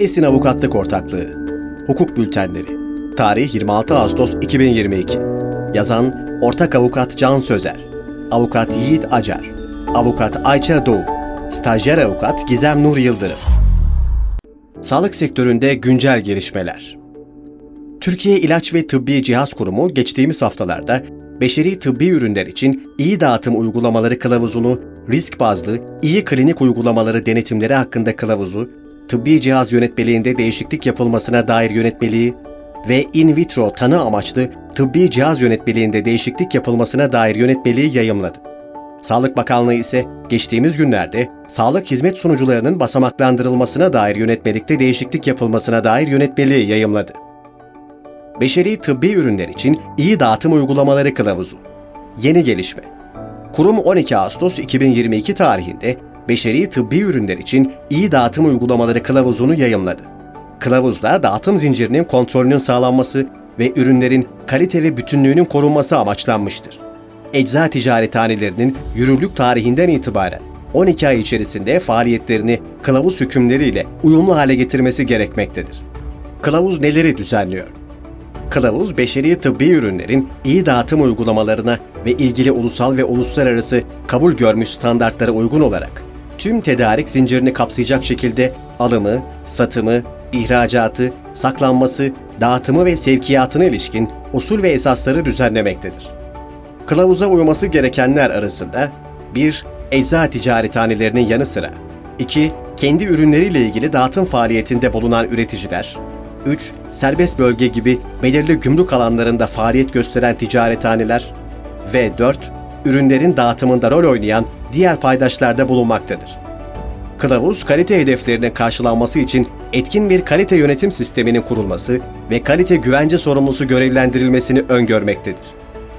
Esin Avukatlık Ortaklığı. Hukuk Bültenleri. Tarih 26 Ağustos 2022 Yazan Ortak Avukat Can Sözer. Avukat Yiğit Acar. Avukat Ayça Doğu. Stajyer Avukat Gizem Nur Yıldırım. Sağlık sektöründe güncel gelişmeler. Türkiye İlaç ve Tıbbi Cihaz Kurumu geçtiğimiz haftalarda beşeri tıbbi ürünler için iyi dağıtım uygulamaları kılavuzunu, risk bazlı iyi klinik uygulamaları denetimleri hakkında kılavuzu, tıbbi cihaz yönetmeliğinde değişiklik yapılmasına dair yönetmeliği ve in vitro tanı amaçlı tıbbi cihaz yönetmeliğinde değişiklik yapılmasına dair yönetmeliği yayımladı. Sağlık Bakanlığı ise geçtiğimiz günlerde sağlık hizmet sunucularının basamaklandırılmasına dair yönetmelikte değişiklik yapılmasına dair yönetmeliği yayımladı. Beşeri tıbbi ürünler için iyi dağıtım uygulamaları kılavuzu. Yeni gelişme. Kurum 12 Ağustos 2022 tarihinde beşeri tıbbi ürünler için iyi dağıtım uygulamaları kılavuzunu yayımladı. Kılavuzda dağıtım zincirinin kontrolünün sağlanması ve ürünlerin kalite ve bütünlüğünün korunması amaçlanmıştır. Ecza ticarethanelerinin yürürlük tarihinden itibaren 12 ay içerisinde faaliyetlerini kılavuz hükümleriyle uyumlu hale getirmesi gerekmektedir. Kılavuz neleri düzenliyor? Kılavuz, beşeri tıbbi ürünlerin iyi dağıtım uygulamalarına ve ilgili ulusal ve uluslararası kabul görmüş standartlara uygun olarak tüm tedarik zincirini kapsayacak şekilde alımı, satımı, ihracatı, saklanması, dağıtımı ve sevkiyatına ilişkin usul ve esasları düzenlemektedir. Kılavuza uyması gerekenler arasında 1. Ecza ticarethanelerinin yanı sıra 2. Kendi ürünleriyle ilgili dağıtım faaliyetinde bulunan üreticiler 3. Serbest bölge gibi belirli gümrük alanlarında faaliyet gösteren ticarethaneler ve 4. Ürünlerin dağıtımında rol oynayan diğer paydaşlarda bulunmaktadır. Kılavuz, kalite hedeflerinin karşılanması için etkin bir kalite yönetim sisteminin kurulması ve kalite güvence sorumlusu görevlendirilmesini öngörmektedir.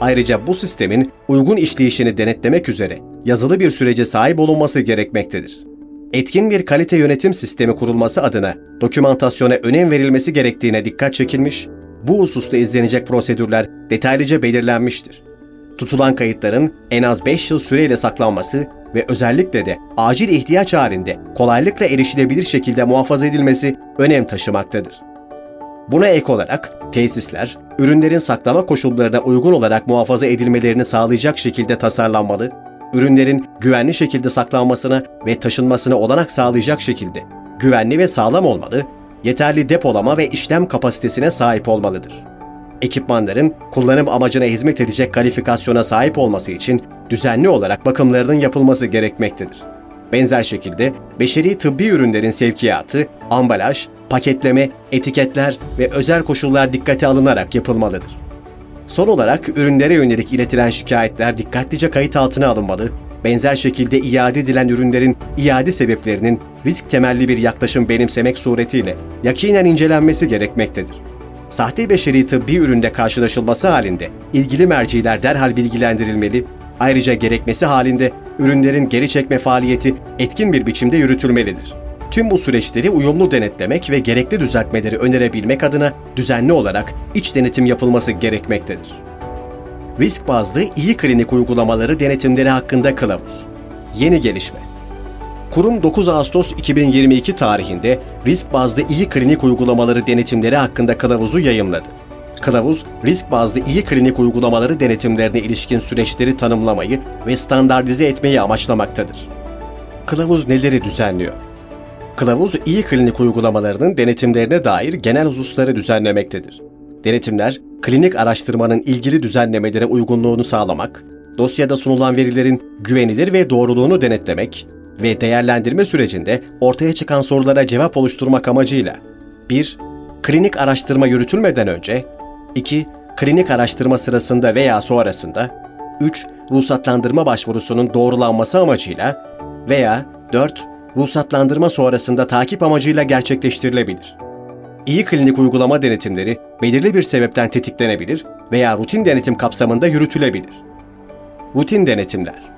Ayrıca bu sistemin uygun işleyişini denetlemek üzere yazılı bir sürece sahip olunması gerekmektedir. Etkin bir kalite yönetim sistemi kurulması adına dokümantasyona önem verilmesi gerektiğine dikkat çekilmiş, bu hususta izlenecek prosedürler detaylıca belirlenmiştir. Tutulan kayıtların en az 5 yıl süreyle saklanması ve özellikle de acil ihtiyaç halinde kolaylıkla erişilebilir şekilde muhafaza edilmesi önem taşımaktadır. Buna ek olarak tesisler, ürünlerin saklama koşullarına uygun olarak muhafaza edilmelerini sağlayacak şekilde tasarlanmalı, ürünlerin güvenli şekilde saklanmasına ve taşınmasına olanak sağlayacak şekilde güvenli ve sağlam olmalı, yeterli depolama ve işlem kapasitesine sahip olmalıdır. Ekipmanların kullanım amacına hizmet edecek kalifikasyona sahip olması için düzenli olarak bakımlarının yapılması gerekmektedir. Benzer şekilde beşeri tıbbi ürünlerin sevkiyatı, ambalaj, paketleme, etiketler ve özel koşullar dikkate alınarak yapılmalıdır. Son olarak ürünlere yönelik iletilen şikayetler dikkatlice kayıt altına alınmalı, benzer şekilde iade edilen ürünlerin iade sebeplerinin risk temelli bir yaklaşım benimsemek suretiyle yakinen incelenmesi gerekmektedir. Sahte beşeri tıbbi üründe karşılaşılması halinde ilgili merciler derhal bilgilendirilmeli, ayrıca gerekmesi halinde ürünlerin geri çekme faaliyeti etkin bir biçimde yürütülmelidir. Tüm bu süreçleri uyumlu denetlemek ve gerekli düzeltmeleri önerebilmek adına düzenli olarak iç denetim yapılması gerekmektedir. Risk bazlı iyi klinik uygulamaları denetimleri hakkında kılavuz. Yeni gelişme. Kurum 9 Ağustos 2022 tarihinde risk bazlı iyi klinik uygulamaları denetimleri hakkında kılavuzu yayımladı. Kılavuz, risk bazlı iyi klinik uygulamaları denetimlerine ilişkin süreçleri tanımlamayı ve standartize etmeyi amaçlamaktadır. Kılavuz neleri düzenliyor? Kılavuz iyi klinik uygulamalarının denetimlerine dair genel hususları düzenlemektedir. Denetimler, klinik araştırmanın ilgili düzenlemelere uygunluğunu sağlamak, dosyada sunulan verilerin güvenilir ve doğruluğunu denetlemek ve değerlendirme sürecinde ortaya çıkan sorulara cevap oluşturmak amacıyla 1. Klinik araştırma yürütülmeden önce 2. Klinik araştırma sırasında veya sonrasında 3. Ruhsatlandırma başvurusunun doğrulanması amacıyla veya 4 ruhsatlandırma sonrasında takip amacıyla gerçekleştirilebilir. İyi klinik uygulama denetimleri belirli bir sebepten tetiklenebilir veya rutin denetim kapsamında yürütülebilir. Rutin denetimler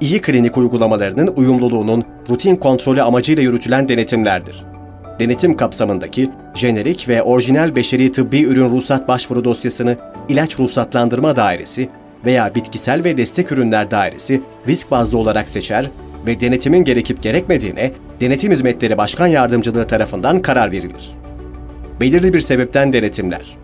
İyi klinik uygulamalarının uyumluluğunun rutin kontrolü amacıyla yürütülen denetimlerdir. Denetim kapsamındaki jenerik ve orijinal beşeri tıbbi ürün ruhsat başvuru dosyasını ilaç ruhsatlandırma dairesi veya bitkisel ve destek ürünler dairesi risk bazlı olarak seçer ve denetimin gerekip gerekmediğine Denetim Hizmetleri Başkan Yardımcılığı tarafından karar verilir. Belirli bir sebepten denetimler.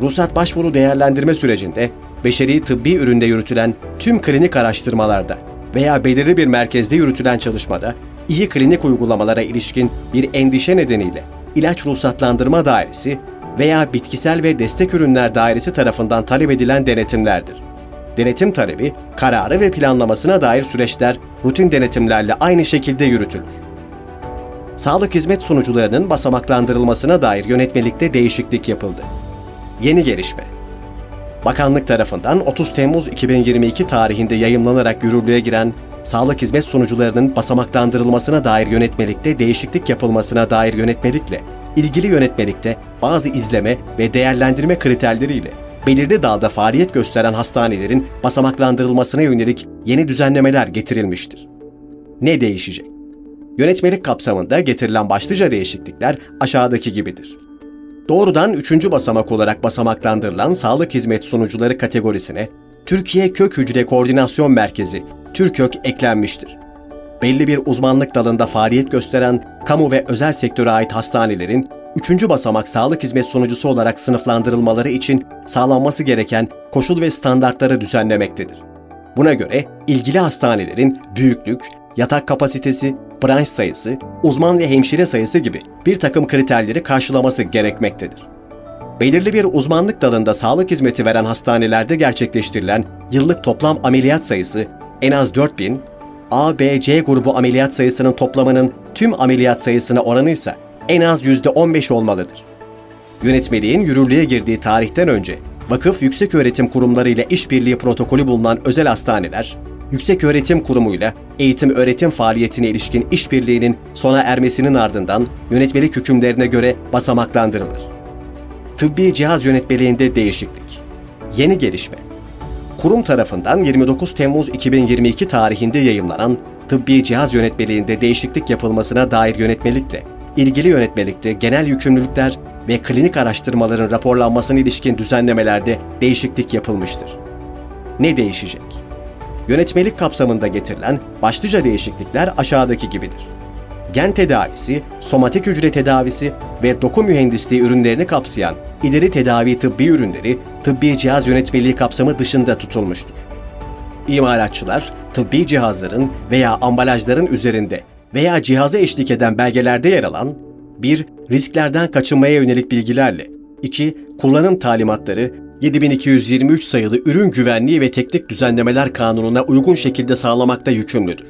Ruhsat başvuru değerlendirme sürecinde beşeri tıbbi üründe yürütülen tüm klinik araştırmalarda veya belirli bir merkezde yürütülen çalışmada iyi klinik uygulamalara ilişkin bir endişe nedeniyle ilaç ruhsatlandırma dairesi veya bitkisel ve destek ürünler dairesi tarafından talep edilen denetimlerdir. Denetim talebi, kararı ve planlamasına dair süreçler rutin denetimlerle aynı şekilde yürütülür. Sağlık hizmet sunucularının basamaklandırılmasına dair yönetmelikte değişiklik yapıldı. Yeni gelişme Bakanlık tarafından 30 Temmuz 2022 tarihinde yayımlanarak yürürlüğe giren sağlık hizmet sunucularının basamaklandırılmasına dair yönetmelikte değişiklik yapılmasına dair yönetmelikle ilgili yönetmelikte bazı izleme ve değerlendirme kriterleriyle belirli dalda faaliyet gösteren hastanelerin basamaklandırılmasına yönelik yeni düzenlemeler getirilmiştir. Ne değişecek? Yönetmelik kapsamında getirilen başlıca değişiklikler aşağıdaki gibidir. Doğrudan üçüncü basamak olarak basamaklandırılan sağlık hizmet sunucuları kategorisine Türkiye Kök Hücre Koordinasyon Merkezi, TÜRKÖK eklenmiştir. Belli bir uzmanlık dalında faaliyet gösteren kamu ve özel sektöre ait hastanelerin üçüncü basamak sağlık hizmet sunucusu olarak sınıflandırılmaları için sağlanması gereken koşul ve standartları düzenlemektedir. Buna göre ilgili hastanelerin büyüklük, yatak kapasitesi, branş sayısı, uzman ve hemşire sayısı gibi bir takım kriterleri karşılaması gerekmektedir. Belirli bir uzmanlık dalında sağlık hizmeti veren hastanelerde gerçekleştirilen yıllık toplam ameliyat sayısı en az 4000, A, B, C grubu ameliyat sayısının toplamının tüm ameliyat sayısına oranı ise en az %15 olmalıdır. Yönetmeliğin yürürlüğe girdiği tarihten önce vakıf yüksek öğretim kurumları ile işbirliği protokolü bulunan özel hastaneler, yüksek öğretim kurumuyla eğitim öğretim faaliyetine ilişkin işbirliğinin sona ermesinin ardından yönetmelik hükümlerine göre basamaklandırılır. Tıbbi cihaz yönetmeliğinde değişiklik. Yeni gelişme. Kurum tarafından 29 Temmuz 2022 tarihinde yayımlanan tıbbi cihaz yönetmeliğinde değişiklik yapılmasına dair yönetmelikle ilgili yönetmelikte genel yükümlülükler ve klinik araştırmaların raporlanmasına ilişkin düzenlemelerde değişiklik yapılmıştır. Ne değişecek? Yönetmelik kapsamında getirilen başlıca değişiklikler aşağıdaki gibidir. Gen tedavisi, somatik hücre tedavisi ve doku mühendisliği ürünlerini kapsayan ileri tedavi tıbbi ürünleri tıbbi cihaz yönetmeliği kapsamı dışında tutulmuştur. İmalatçılar, tıbbi cihazların veya ambalajların üzerinde veya cihaza eşlik eden belgelerde yer alan 1. Risklerden kaçınmaya yönelik bilgilerle 2. Kullanım talimatları 7223 sayılı Ürün Güvenliği ve Teknik Düzenlemeler Kanunu'na uygun şekilde sağlamakta yükümlüdür.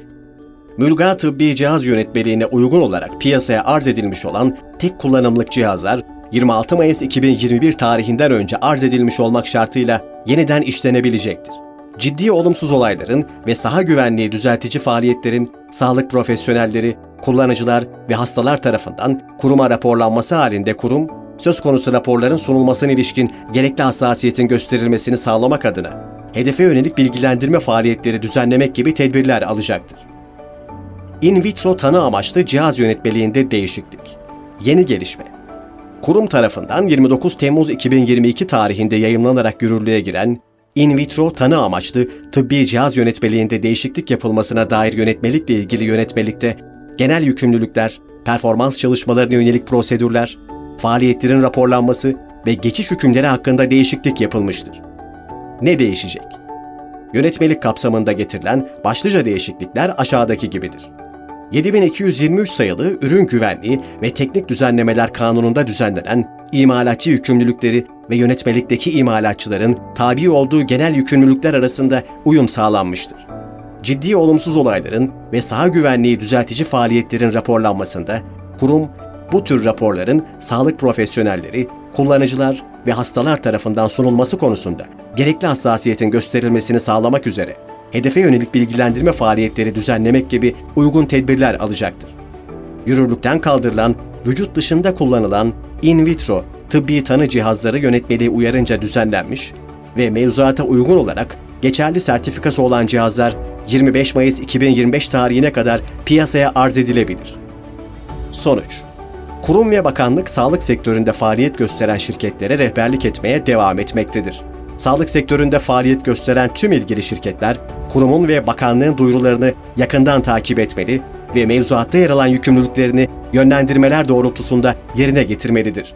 Mülga tıbbi cihaz yönetmeliğine uygun olarak piyasaya arz edilmiş olan tek kullanımlık cihazlar 26 Mayıs 2021 tarihinden önce arz edilmiş olmak şartıyla yeniden işlenebilecektir. Ciddi olumsuz olayların ve saha güvenliği düzeltici faaliyetlerin sağlık profesyonelleri, kullanıcılar ve hastalar tarafından kuruma raporlanması halinde kurum, söz konusu raporların sunulmasına ilişkin gerekli hassasiyetin gösterilmesini sağlamak adına hedefe yönelik bilgilendirme faaliyetleri düzenlemek gibi tedbirler alacaktır. In vitro tanı amaçlı cihaz yönetmeliğinde değişiklik. Yeni gelişme. Kurum tarafından 29 Temmuz 2022 tarihinde yayımlanarak yürürlüğe giren in vitro tanı amaçlı tıbbi cihaz yönetmeliğinde değişiklik yapılmasına dair yönetmelikle ilgili yönetmelikte genel yükümlülükler, performans çalışmalarına yönelik prosedürler, faaliyetlerin raporlanması ve geçiş hükümleri hakkında değişiklik yapılmıştır. Ne değişecek? Yönetmelik kapsamında getirilen başlıca değişiklikler aşağıdaki gibidir. 7223 sayılı Ürün Güvenliği ve Teknik Düzenlemeler Kanunu'nda düzenlenen imalatçı yükümlülükleri ve yönetmelikteki imalatçıların tabi olduğu genel yükümlülükler arasında uyum sağlanmıştır. Ciddi olumsuz olayların ve saha güvenliği düzeltici faaliyetlerin raporlanmasında kurum bu tür raporların sağlık profesyonelleri, kullanıcılar ve hastalar tarafından sunulması konusunda gerekli hassasiyetin gösterilmesini sağlamak üzere hedefe yönelik bilgilendirme faaliyetleri düzenlemek gibi uygun tedbirler alacaktır. Yürürlükten kaldırılan, vücut dışında kullanılan in vitro tıbbi tanı cihazları yönetmeliği uyarınca düzenlenmiş ve mevzuata uygun olarak geçerli sertifikası olan cihazlar 25 Mayıs 2025 tarihine kadar piyasaya arz edilebilir. Sonuç Kurum ve bakanlık sağlık sektöründe faaliyet gösteren şirketlere rehberlik etmeye devam etmektedir. Sağlık sektöründe faaliyet gösteren tüm ilgili şirketler, kurumun ve bakanlığın duyurularını yakından takip etmeli ve mevzuatta yer alan yükümlülüklerini yönlendirmeler doğrultusunda yerine getirmelidir.